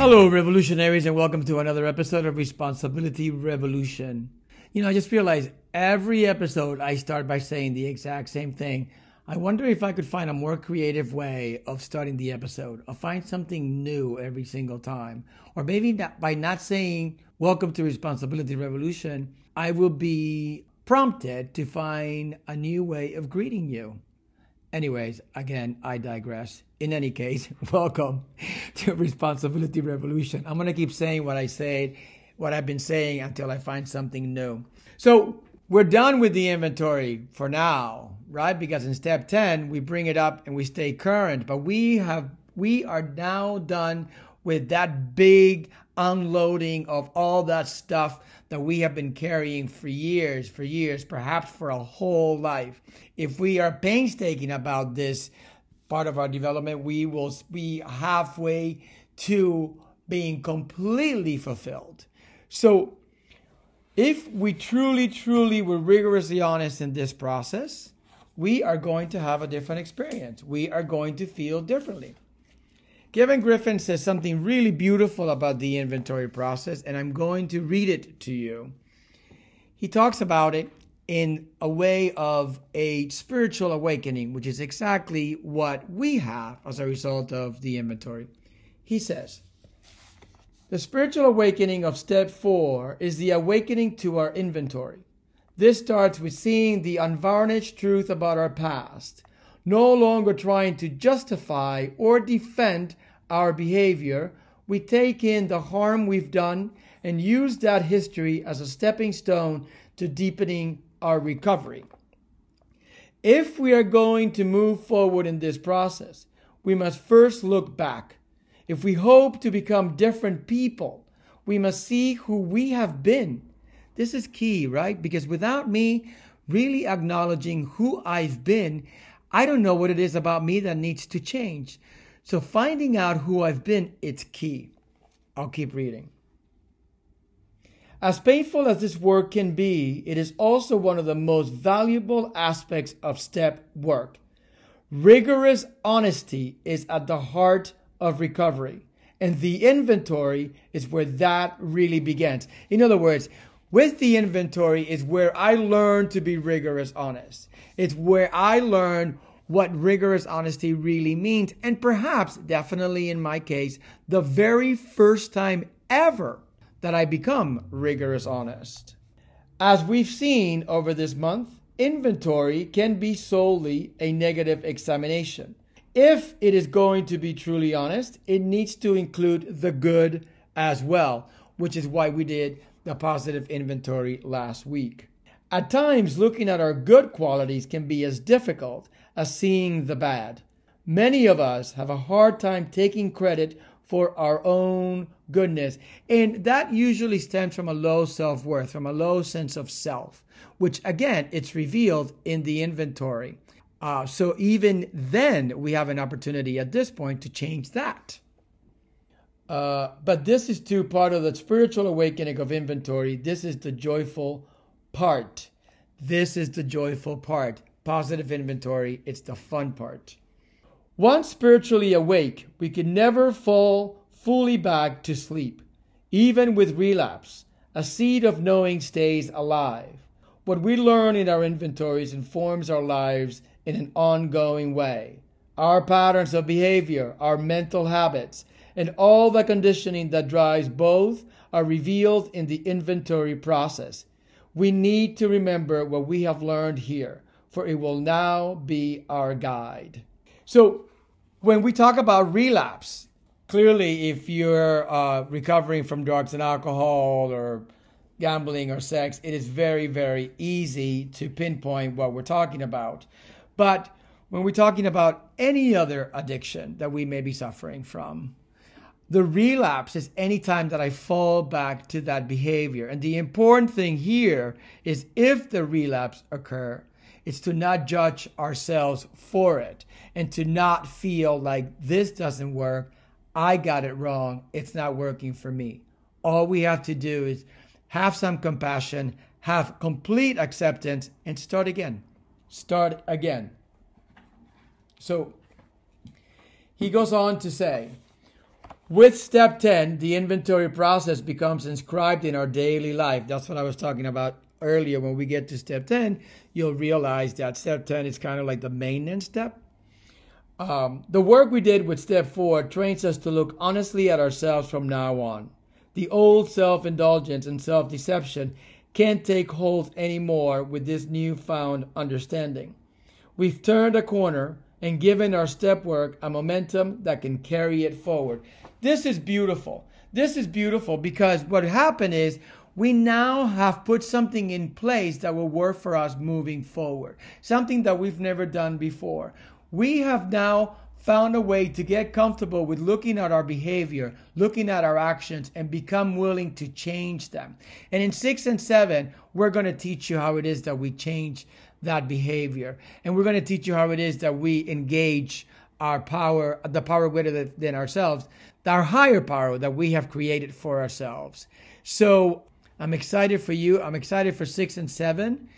Hello, revolutionaries, and welcome to another episode of Responsibility Revolution. You know, I just realized every episode I start by saying the exact same thing. I wonder if I could find a more creative way of starting the episode, or find something new every single time. Or maybe not, by not saying, Welcome to Responsibility Revolution, I will be prompted to find a new way of greeting you. Anyways, again, I digress. In any case, welcome to Responsibility Revolution. I'm going to keep saying what I said, what I've been saying until I find something new. So, we're done with the inventory for now, right? Because in step 10, we bring it up and we stay current, but we have we are now done with that big unloading of all that stuff that we have been carrying for years, for years, perhaps for a whole life. If we are painstaking about this part of our development, we will be halfway to being completely fulfilled. So, if we truly, truly were rigorously honest in this process, we are going to have a different experience. We are going to feel differently. Kevin Griffin says something really beautiful about the inventory process, and I'm going to read it to you. He talks about it in a way of a spiritual awakening, which is exactly what we have as a result of the inventory. He says, The spiritual awakening of step four is the awakening to our inventory. This starts with seeing the unvarnished truth about our past no longer trying to justify or defend our behavior, we take in the harm we've done and use that history as a stepping stone to deepening our recovery. If we are going to move forward in this process, we must first look back. If we hope to become different people, we must see who we have been. This is key, right? Because without me really acknowledging who I've been, I don't know what it is about me that needs to change. So finding out who I've been, it's key. I'll keep reading. As painful as this work can be, it is also one of the most valuable aspects of step work. Rigorous honesty is at the heart of recovery, and the inventory is where that really begins. In other words, with the inventory is where I learn to be rigorous honest. It's where I learn what rigorous honesty really means. And perhaps, definitely in my case, the very first time ever that I become rigorous honest. As we've seen over this month, inventory can be solely a negative examination. If it is going to be truly honest, it needs to include the good as well, which is why we did the positive inventory last week. At times, looking at our good qualities can be as difficult as seeing the bad. Many of us have a hard time taking credit for our own goodness, and that usually stems from a low self worth, from a low sense of self, which again, it's revealed in the inventory. Uh, so even then, we have an opportunity at this point to change that. Uh, but this is too part of the spiritual awakening of inventory. This is the joyful part. This is the joyful part. Positive inventory, it's the fun part. Once spiritually awake, we can never fall fully back to sleep. Even with relapse, a seed of knowing stays alive. What we learn in our inventories informs our lives in an ongoing way. Our patterns of behavior, our mental habits, and all the conditioning that drives both are revealed in the inventory process. We need to remember what we have learned here, for it will now be our guide. So, when we talk about relapse, clearly, if you're uh, recovering from drugs and alcohol or gambling or sex, it is very, very easy to pinpoint what we're talking about. But when we're talking about any other addiction that we may be suffering from, The relapse is anytime that I fall back to that behavior. And the important thing here is if the relapse occur, it's to not judge ourselves for it and to not feel like this doesn't work. I got it wrong. It's not working for me. All we have to do is have some compassion, have complete acceptance, and start again. Start again. So he goes on to say, with step 10, the inventory process becomes inscribed in our daily life. That's what I was talking about earlier. When we get to step 10, you'll realize that step 10 is kind of like the maintenance step. Um, the work we did with step 4 trains us to look honestly at ourselves from now on. The old self indulgence and self deception can't take hold anymore with this newfound understanding. We've turned a corner and given our step work a momentum that can carry it forward. This is beautiful. This is beautiful because what happened is we now have put something in place that will work for us moving forward, something that we've never done before. We have now found a way to get comfortable with looking at our behavior, looking at our actions, and become willing to change them. And in six and seven, we're going to teach you how it is that we change that behavior. And we're going to teach you how it is that we engage our power, the power greater than ourselves, our higher power that we have created for ourselves. So I'm excited for you. I'm excited for six and seven.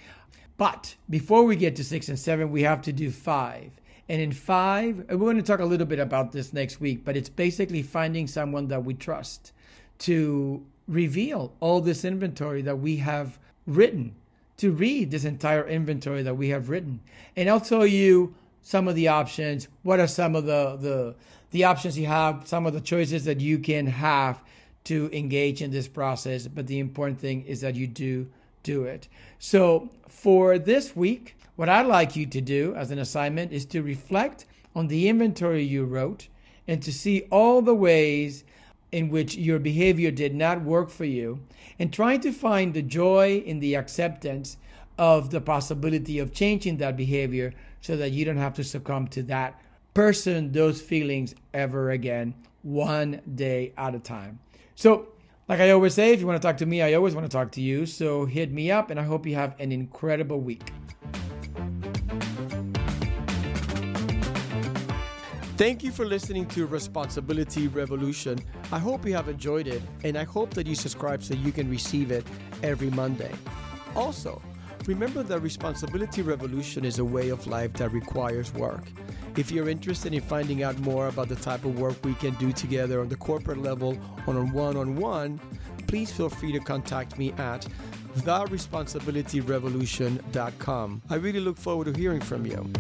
But before we get to six and seven, we have to do five. And in five, we're going to talk a little bit about this next week, but it's basically finding someone that we trust to reveal all this inventory that we have written, to read this entire inventory that we have written. And I'll tell you some of the options. What are some of the, the, the options you have, some of the choices that you can have to engage in this process. But the important thing is that you do do it. So for this week, what I'd like you to do as an assignment is to reflect on the inventory you wrote and to see all the ways in which your behavior did not work for you and trying to find the joy in the acceptance of the possibility of changing that behavior so that you don't have to succumb to that person, those feelings ever again, one day at a time. So, like I always say, if you want to talk to me, I always want to talk to you. So hit me up, and I hope you have an incredible week. Thank you for listening to Responsibility Revolution. I hope you have enjoyed it, and I hope that you subscribe so you can receive it every Monday. Also, remember that Responsibility Revolution is a way of life that requires work. If you're interested in finding out more about the type of work we can do together on the corporate level on a one on one, please feel free to contact me at theresponsibilityrevolution.com. I really look forward to hearing from you.